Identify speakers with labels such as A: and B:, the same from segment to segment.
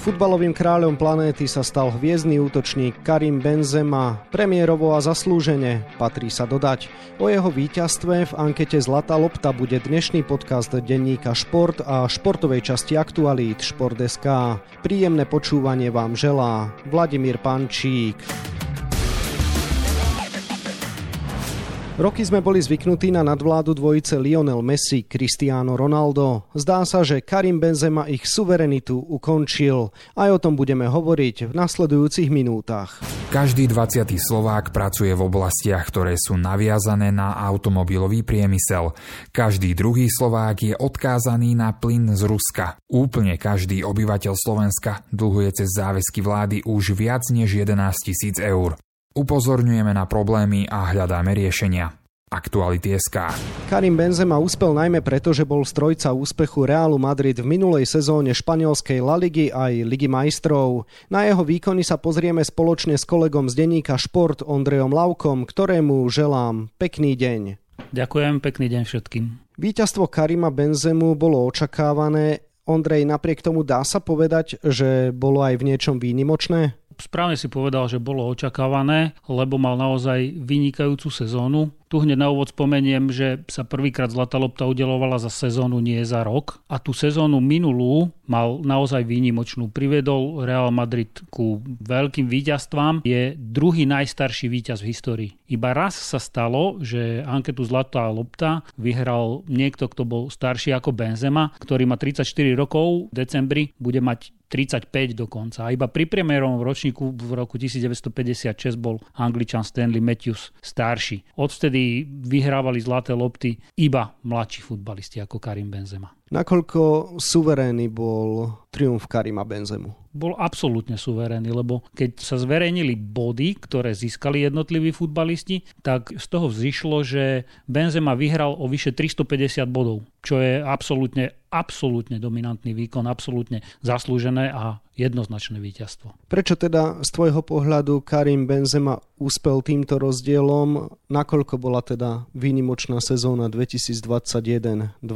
A: Futbalovým kráľom planéty sa stal hviezdny útočník Karim Benzema. Premiérovo a zaslúžene, patrí sa dodať. O jeho víťazstve v ankete Zlatá lopta bude dnešný podcast denníka Šport a športovej časti aktualít Šport.sk. Príjemné počúvanie vám želá Vladimír Pančík. Roky sme boli zvyknutí na nadvládu dvojice Lionel Messi, Cristiano Ronaldo. Zdá sa, že Karim Benzema ich suverenitu ukončil. Aj o tom budeme hovoriť v nasledujúcich minútach.
B: Každý 20. Slovák pracuje v oblastiach, ktoré sú naviazané na automobilový priemysel. Každý druhý Slovák je odkázaný na plyn z Ruska. Úplne každý obyvateľ Slovenska dlhuje cez záväzky vlády už viac než 11 tisíc eur. Upozorňujeme na problémy a hľadáme riešenia. Aktuality SK.
A: Karim Benzema úspel najmä preto, že bol strojca úspechu Realu Madrid v minulej sezóne španielskej La Ligy aj Ligy majstrov. Na jeho výkony sa pozrieme spoločne s kolegom z denníka Šport Ondrejom Lavkom, ktorému želám pekný deň.
C: Ďakujem, pekný deň všetkým.
A: Víťazstvo Karima Benzemu bolo očakávané. Ondrej, napriek tomu dá sa povedať, že bolo aj v niečom výnimočné?
C: Správne si povedal, že bolo očakávané, lebo mal naozaj vynikajúcu sezónu. Tu hneď na úvod spomeniem, že sa prvýkrát Zlatá lopta udelovala za sezónu, nie za rok. A tú sezónu minulú mal naozaj výnimočnú. Privedol Real Madrid ku veľkým víťazstvám. Je druhý najstarší víťaz v histórii. Iba raz sa stalo, že anketu Zlatá lopta vyhral niekto, kto bol starší ako Benzema, ktorý má 34 rokov. V decembri bude mať 35 dokonca. A iba pri premiérovom ročníku v roku 1956 bol angličan Stanley Matthews starší. Odvtedy vyhrávali zlaté lopty iba mladší futbalisti ako Karim Benzema.
A: Nakoľko suverénny bol triumf Karima Benzemu?
C: Bol absolútne suverénny, lebo keď sa zverejnili body, ktoré získali jednotliví futbalisti, tak z toho vzýšlo, že Benzema vyhral o vyše 350 bodov, čo je absolútne, absolútne dominantný výkon, absolútne zaslúžené a jednoznačné víťazstvo.
A: Prečo teda z tvojho pohľadu Karim Benzema úspel týmto rozdielom? Nakoľko bola teda výnimočná sezóna 2021-2022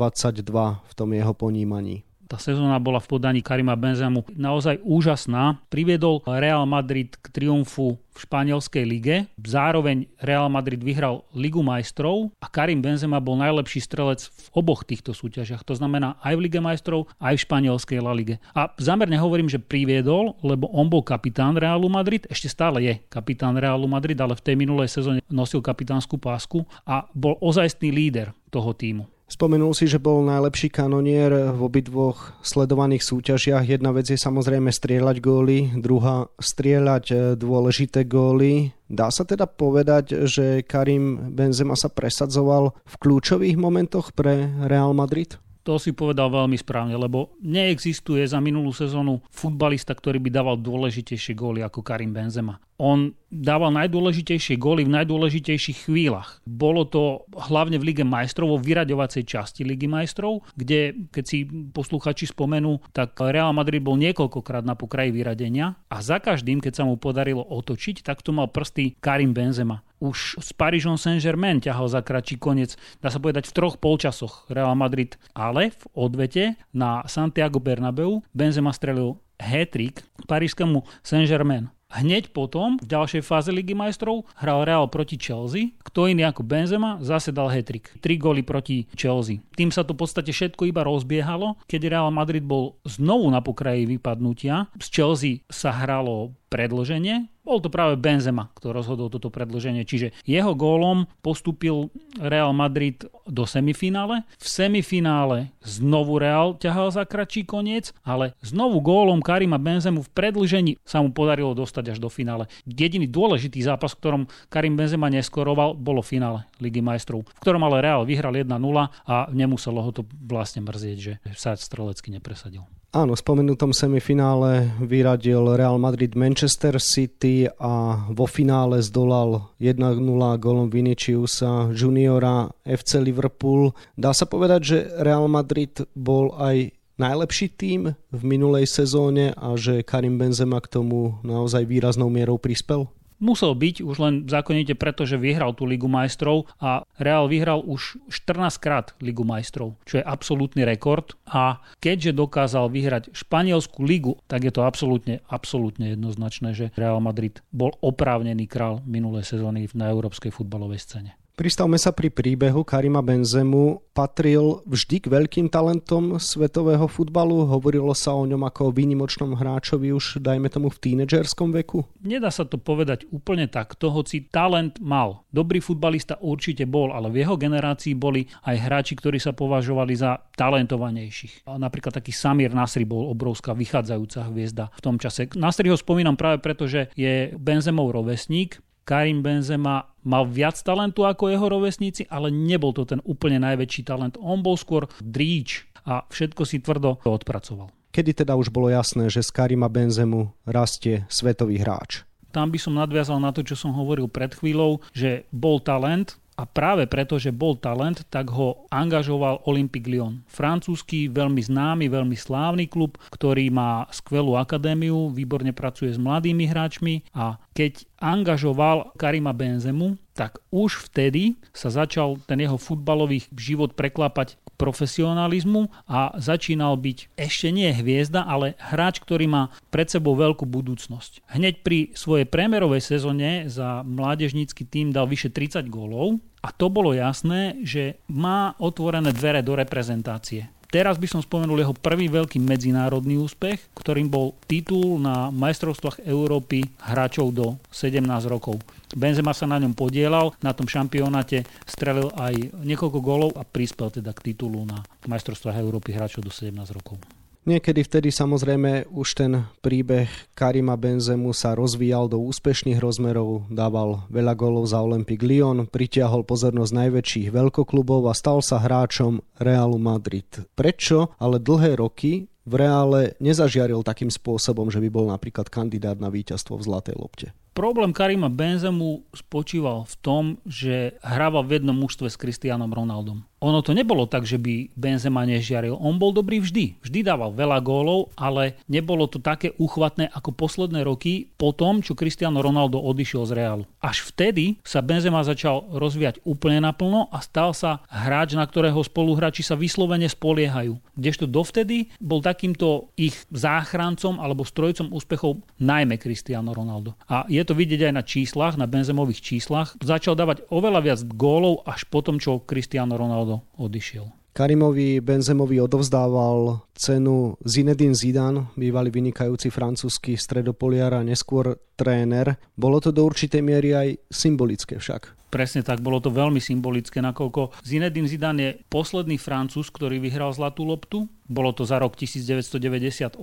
A: v tom jeho ponímaní?
C: Tá sezóna bola v podaní Karima Benzemu naozaj úžasná. Priviedol Real Madrid k triumfu v španielskej lige. Zároveň Real Madrid vyhral Ligu majstrov a Karim Benzema bol najlepší strelec v oboch týchto súťažiach. To znamená aj v Lige majstrov, aj v španielskej La Lige. A zámerne hovorím, že priviedol, lebo on bol kapitán Realu Madrid, ešte stále je kapitán Realu Madrid, ale v tej minulej sezóne nosil kapitánsku pásku a bol ozajstný líder toho týmu.
A: Spomenul si, že bol najlepší kanonier v obidvoch sledovaných súťažiach. Jedna vec je samozrejme strieľať góly, druhá strieľať e, dôležité góly. Dá sa teda povedať, že Karim Benzema sa presadzoval v kľúčových momentoch pre Real Madrid?
C: To si povedal veľmi správne, lebo neexistuje za minulú sezónu futbalista, ktorý by dával dôležitejšie góly ako Karim Benzema. On dával najdôležitejšie góly v najdôležitejších chvíľach. Bolo to hlavne v Lige majstrov, vo vyraďovacej časti Ligy majstrov, kde, keď si posluchači spomenú, tak Real Madrid bol niekoľkokrát na pokraji vyradenia a za každým, keď sa mu podarilo otočiť, tak tu mal prsty Karim Benzema. Už s Parížom Saint-Germain ťahal za kratší koniec, dá sa povedať v troch polčasoch Real Madrid, ale v odvete na Santiago Bernabeu Benzema strelil hat-trick parížskému Saint-Germain. Hneď potom, v ďalšej fáze Ligy majstrov, hral Real proti Chelsea. Kto iný ako Benzema zase dal hetrik. Tri góly proti Chelsea. Tým sa to v podstate všetko iba rozbiehalo, keď Real Madrid bol znovu na pokraji vypadnutia. Z Chelsea sa hralo predlženie, bol to práve Benzema, kto rozhodol toto predlženie, čiže jeho gólom postúpil Real Madrid do semifinále. V semifinále znovu Real ťahal za kratší koniec, ale znovu gólom Karima Benzemu v predlžení sa mu podarilo dostať až do finále. Jediný dôležitý zápas, v ktorom Karim Benzema neskoroval, bolo finále Ligy majstrov, v ktorom ale Real vyhral 1-0 a nemuselo ho to vlastne mrzieť, že sa strelecky nepresadil.
A: Áno, v spomenutom semifinále vyradil Real Madrid Manchester City a vo finále zdolal 1-0 golom Viniciusa juniora FC Liverpool. Dá sa povedať, že Real Madrid bol aj najlepší tým v minulej sezóne a že Karim Benzema k tomu naozaj výraznou mierou prispel?
C: Musel byť už len zákonite preto, že vyhral tú Ligu majstrov a Real vyhral už 14 krát Ligu majstrov, čo je absolútny rekord a keďže dokázal vyhrať Španielskú ligu, tak je to absolútne, absolútne jednoznačné, že Real Madrid bol oprávnený král minulé sezóny na európskej futbalovej scéne.
A: Pristavme sa pri príbehu Karima Benzemu. Patril vždy k veľkým talentom svetového futbalu? Hovorilo sa o ňom ako o výnimočnom hráčovi už, dajme tomu, v tínedžerskom veku?
C: Nedá sa to povedať úplne takto, hoci talent mal. Dobrý futbalista určite bol, ale v jeho generácii boli aj hráči, ktorí sa považovali za talentovanejších. Napríklad taký Samir Nasri bol obrovská vychádzajúca hviezda v tom čase. Nasri ho spomínam práve preto, že je Benzemov rovesník, Karim Benzema mal viac talentu ako jeho rovesníci, ale nebol to ten úplne najväčší talent. On bol skôr dríč a všetko si tvrdo odpracoval.
A: Kedy teda už bolo jasné, že z Karima Benzemu rastie svetový hráč?
C: Tam by som nadviazal na to, čo som hovoril pred chvíľou, že bol talent, a práve preto, že bol talent, tak ho angažoval Olympique Lyon. Francúzsky, veľmi známy, veľmi slávny klub, ktorý má skvelú akadémiu, výborne pracuje s mladými hráčmi a keď angažoval Karima Benzemu, tak už vtedy sa začal ten jeho futbalový život preklápať k profesionalizmu a začínal byť ešte nie hviezda, ale hráč, ktorý má pred sebou veľkú budúcnosť. Hneď pri svojej prémerovej sezóne za mládežnícky tým dal vyše 30 gólov a to bolo jasné, že má otvorené dvere do reprezentácie. Teraz by som spomenul jeho prvý veľký medzinárodný úspech, ktorým bol titul na majstrovstvách Európy hráčov do 17 rokov. Benzema sa na ňom podielal, na tom šampionáte strelil aj niekoľko gólov a prispel teda k titulu na majstrovstvách Európy hráčov do 17 rokov.
A: Niekedy vtedy samozrejme už ten príbeh Karima Benzemu sa rozvíjal do úspešných rozmerov, dával veľa golov za Olympic Lyon, pritiahol pozornosť najväčších veľkoklubov a stal sa hráčom Realu Madrid. Prečo ale dlhé roky v Reále nezažiaril takým spôsobom, že by bol napríklad kandidát na víťazstvo v Zlatej lopte?
C: Problém Karima Benzemu spočíval v tom, že hrával v jednom mužstve s Cristianom Ronaldom. Ono to nebolo tak, že by Benzema nežiaril. On bol dobrý vždy. Vždy dával veľa gólov, ale nebolo to také uchvatné ako posledné roky po tom, čo Cristiano Ronaldo odišiel z Realu. Až vtedy sa Benzema začal rozvíjať úplne naplno a stal sa hráč, na ktorého spoluhráči sa vyslovene spoliehajú. Kdežto dovtedy bol takýmto ich záchrancom alebo strojcom úspechov najmä Cristiano Ronaldo. A je to vidieť aj na číslach, na Benzemových číslach. Začal dávať oveľa viac gólov až potom, čo Cristiano Ronaldo odišiel.
A: Karimovi Benzemovi odovzdával cenu Zinedine Zidane, bývalý vynikajúci francúzsky stredopoliar a neskôr tréner. Bolo to do určitej miery aj symbolické však.
C: Presne tak, bolo to veľmi symbolické, nakoľko Zinedine Zidane je posledný Francúz, ktorý vyhral zlatú loptu. Bolo to za rok 1998.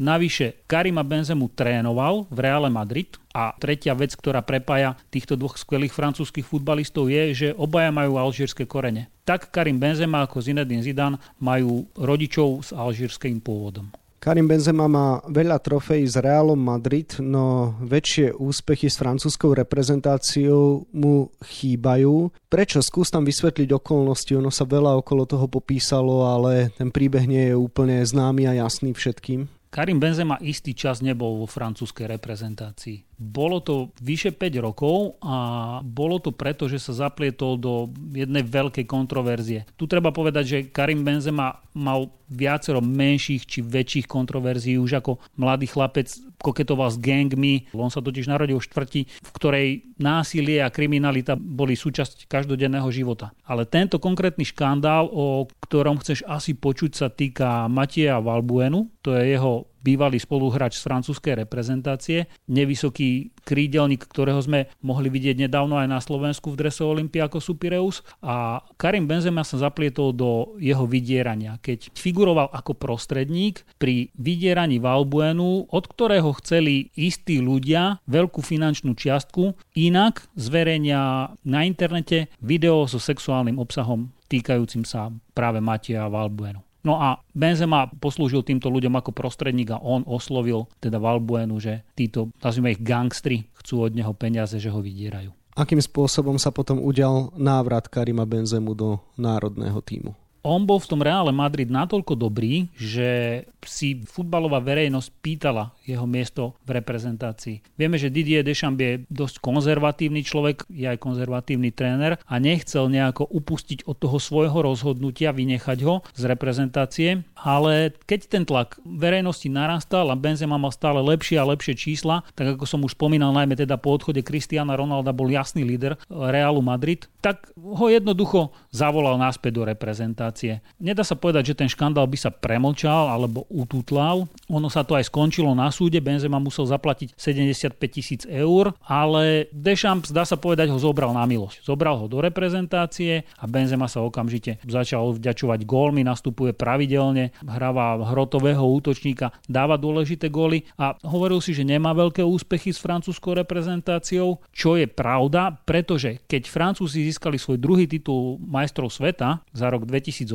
C: Navyše Karima Benzemu trénoval v Reále Madrid a tretia vec, ktorá prepája týchto dvoch skvelých francúzskych futbalistov je, že obaja majú alžírske korene. Tak Karim Benzema ako Zinedine Zidane majú rodičov s alžírským pôvodom.
A: Karim Benzema má veľa trofejí s Realom Madrid, no väčšie úspechy s francúzskou reprezentáciou mu chýbajú. Prečo? Skús tam vysvetliť okolnosti, ono sa veľa okolo toho popísalo, ale ten príbeh nie je úplne známy a jasný všetkým.
C: Karim Benzema istý čas nebol vo francúzskej reprezentácii. Bolo to vyše 5 rokov a bolo to preto, že sa zaplietol do jednej veľkej kontroverzie. Tu treba povedať, že Karim Benzema mal viacero menších či väčších kontroverzií už ako mladý chlapec koketoval s gangmi. On sa totiž narodil v štvrti, v ktorej násilie a kriminalita boli súčasť každodenného života. Ale tento konkrétny škandál, o ktorom chceš asi počuť, sa týka Matieja Valbuenu. To je jeho bývalý spoluhráč z francúzskej reprezentácie, nevysoký krídelník, ktorého sme mohli vidieť nedávno aj na Slovensku v drese Olympiakos Pireus a Karim Benzema sa zaplietol do jeho vydierania, keď figuroval ako prostredník pri vydieraní Valbuenu, od ktorého chceli istí ľudia veľkú finančnú čiastku, inak zverejnia na internete video so sexuálnym obsahom týkajúcim sa práve Matia Valbuenu. No a Benzema poslúžil týmto ľuďom ako prostredník a on oslovil teda Valbuenu, že títo, nazvime ich gangstri, chcú od neho peniaze, že ho vydierajú.
A: Akým spôsobom sa potom udial návrat Karima Benzemu do národného týmu?
C: On bol v tom Reále Madrid natoľko dobrý, že si futbalová verejnosť pýtala jeho miesto v reprezentácii. Vieme, že Didier Deschamps je dosť konzervatívny človek, je aj konzervatívny tréner a nechcel nejako upustiť od toho svojho rozhodnutia, vynechať ho z reprezentácie, ale keď ten tlak verejnosti narastal a Benzema mal stále lepšie a lepšie čísla, tak ako som už spomínal, najmä teda po odchode Cristiana Ronalda bol jasný líder Realu Madrid, tak ho jednoducho zavolal náspäť do reprezentácie. Nedá sa povedať, že ten škandál by sa premlčal alebo ututlal. Ono sa to aj skončilo na súde, Benzema musel zaplatiť 75 tisíc eur, ale Deschamps, dá sa povedať, ho zobral na milosť. Zobral ho do reprezentácie a Benzema sa okamžite začal vďačovať gólmi, nastupuje pravidelne, hráva hrotového útočníka, dáva dôležité góly a hovoril si, že nemá veľké úspechy s francúzskou reprezentáciou, čo je pravda, pretože keď Francúzi získali svoj druhý titul majstrov sveta za rok 2018,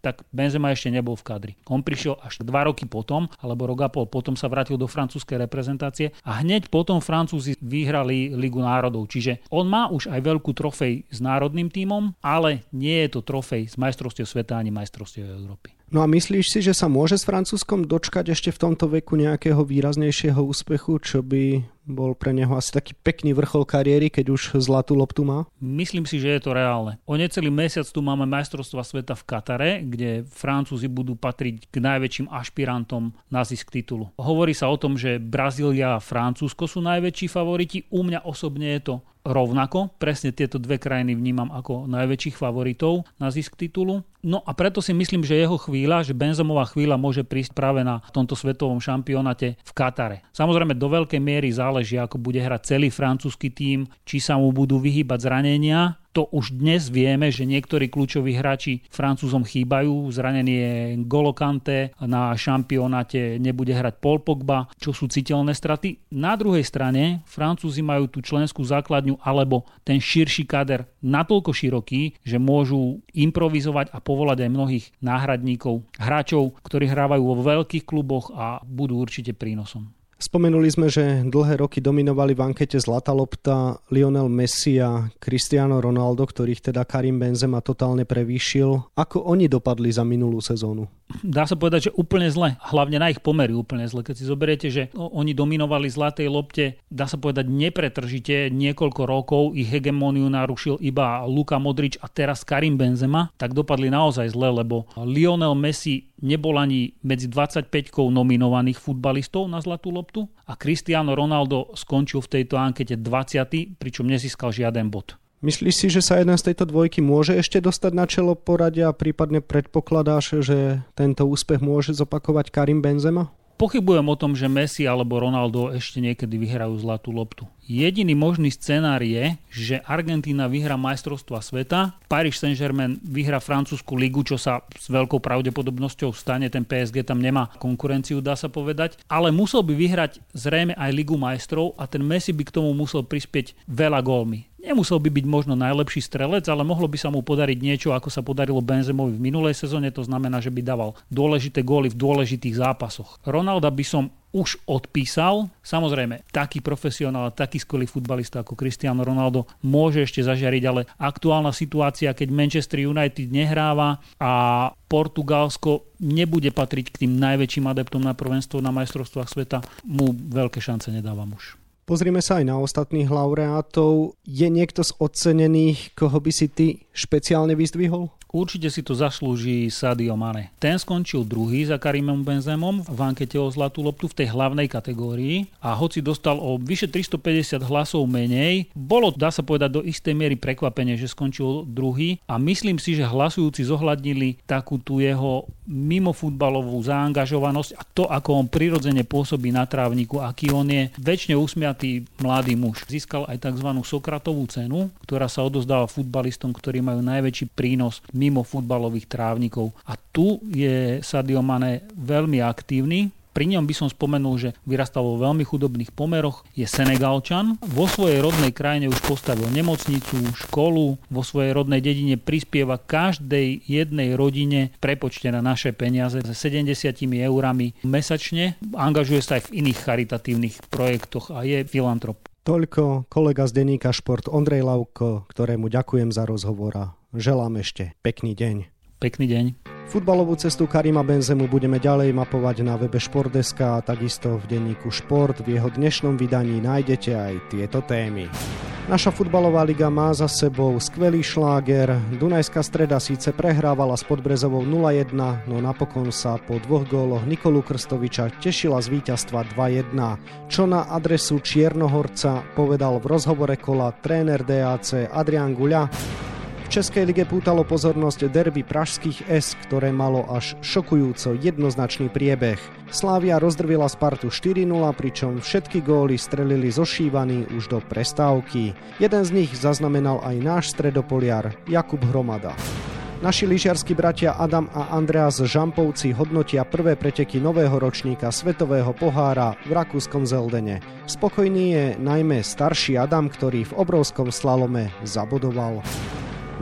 C: tak Benzema ešte nebol v kadri. On prišiel až dva roky potom, alebo rok a pol potom sa vrátil do francúzskej reprezentácie a hneď potom Francúzi vyhrali Ligu národov. Čiže on má už aj veľkú trofej s národným tímom, ale nie je to trofej z majstrovstiev sveta ani majstrovstiev Európy.
A: No a myslíš si, že sa môže s Francúzskom dočkať ešte v tomto veku nejakého výraznejšieho úspechu, čo by bol pre neho asi taký pekný vrchol kariéry, keď už zlatú loptu má?
C: Myslím si, že je to reálne. O necelý mesiac tu máme majstrovstva sveta v Katare, kde Francúzi budú patriť k najväčším ašpirantom na zisk titulu. Hovorí sa o tom, že Brazília a Francúzsko sú najväčší favoriti. U mňa osobne je to rovnako. Presne tieto dve krajiny vnímam ako najväčších favoritov na zisk titulu. No a preto si myslím, že jeho chvíľa, že Benzemová chvíľa môže prísť práve na tomto svetovom šampionáte v Katare. Samozrejme do veľkej miery záleží, ako bude hrať celý francúzsky tím, či sa mu budú vyhýbať zranenia, to už dnes vieme, že niektorí kľúčoví hráči Francúzom chýbajú. Zranený je Golo Kante, na šampionáte nebude hrať Paul Pogba, čo sú citeľné straty. Na druhej strane Francúzi majú tú členskú základňu alebo ten širší kader natoľko široký, že môžu improvizovať a povolať aj mnohých náhradníkov, hráčov, ktorí hrávajú vo veľkých kluboch a budú určite prínosom.
A: Spomenuli sme, že dlhé roky dominovali v ankete Zlata lopta Lionel Messi a Cristiano Ronaldo, ktorých teda Karim Benzema totálne prevýšil. Ako oni dopadli za minulú sezónu?
C: Dá sa povedať, že úplne zle. Hlavne na ich pomery úplne zle. Keď si zoberiete, že oni dominovali Zlatej lopte, dá sa povedať nepretržite niekoľko rokov, ich hegemóniu narušil iba Luka Modrič a teraz Karim Benzema, tak dopadli naozaj zle, lebo Lionel Messi nebol ani medzi 25 nominovaných futbalistov na Zlatú loptu a Cristiano Ronaldo skončil v tejto ankete 20, pričom nezískal žiaden bod.
A: Myslíš si, že sa jeden z tejto dvojky môže ešte dostať na čelo poradia a prípadne predpokladáš, že tento úspech môže zopakovať Karim Benzema?
C: Pochybujem o tom, že Messi alebo Ronaldo ešte niekedy vyhrajú zlatú loptu. Jediný možný scenár je, že Argentína vyhra majstrovstva sveta, Paris Saint-Germain vyhra francúzsku ligu, čo sa s veľkou pravdepodobnosťou stane, ten PSG tam nemá konkurenciu, dá sa povedať, ale musel by vyhrať zrejme aj ligu majstrov a ten Messi by k tomu musel prispieť veľa gólmi. Nemusel by byť možno najlepší strelec, ale mohlo by sa mu podariť niečo, ako sa podarilo Benzemovi v minulej sezóne, to znamená, že by dával dôležité góly v dôležitých zápasoch. Ronalda by som už odpísal. Samozrejme, taký profesionál, taký skvelý futbalista ako Cristiano Ronaldo môže ešte zažiariť, ale aktuálna situácia, keď Manchester United nehráva a Portugalsko nebude patriť k tým najväčším adeptom na prvenstvo na majstrovstvách sveta, mu veľké šance nedáva muž.
A: Pozrime sa aj na ostatných laureátov. Je niekto z ocenených, koho by si ty špeciálne vyzdvihol?
C: Určite si to zaslúži Sadio Mane. Ten skončil druhý za Karimom Benzemom v ankete o zlatú loptu v tej hlavnej kategórii a hoci dostal o vyše 350 hlasov menej, bolo, dá sa povedať, do istej miery prekvapenie, že skončil druhý a myslím si, že hlasujúci zohľadnili takú tú jeho mimofutbalovú zaangažovanosť a to, ako on prirodzene pôsobí na trávniku, aký on je väčšine usmiatý mladý muž. Získal aj tzv. Sokratovú cenu, ktorá sa odozdáva futbalistom, ktorí majú najväčší prínos mimo futbalových trávnikov. A tu je Sadio Mane veľmi aktívny, pri ňom by som spomenul, že vyrastal vo veľmi chudobných pomeroch, je Senegalčan, vo svojej rodnej krajine už postavil nemocnicu, školu, vo svojej rodnej dedine prispieva každej jednej rodine prepočte na naše peniaze s 70 eurami mesačne, angažuje sa aj v iných charitatívnych projektoch a je filantrop.
A: Toľko kolega z denníka Šport Ondrej Lauko, ktorému ďakujem za rozhovor a želám ešte pekný deň.
C: Pekný deň.
A: Futbalovú cestu Karima Benzemu budeme ďalej mapovať na webe Športdeska a takisto v denníku Šport. V jeho dnešnom vydaní nájdete aj tieto témy. Naša futbalová liga má za sebou skvelý šláger. Dunajská streda síce prehrávala s Podbrezovou 0-1, no napokon sa po dvoch góloch Nikolu Krstoviča tešila z víťazstva 2-1. Čo na adresu Čiernohorca povedal v rozhovore kola tréner DAC Adrian Guľa? Českej lige pútalo pozornosť derby pražských S, ktoré malo až šokujúco jednoznačný priebeh. Slávia rozdrvila Spartu 4-0, pričom všetky góly strelili zošívaní už do prestávky. Jeden z nich zaznamenal aj náš stredopoliar Jakub Hromada. Naši lyžiarskí bratia Adam a Andreas Žampovci hodnotia prvé preteky nového ročníka Svetového pohára v rakúskom Zeldene. Spokojný je najmä starší Adam, ktorý v obrovskom slalome zabodoval.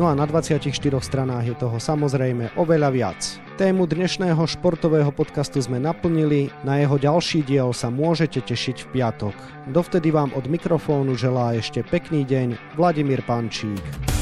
A: No a na 24 stranách je toho samozrejme oveľa viac. Tému dnešného športového podcastu sme naplnili, na jeho ďalší diel sa môžete tešiť v piatok. Dovtedy vám od mikrofónu želá ešte pekný deň Vladimír Pančík.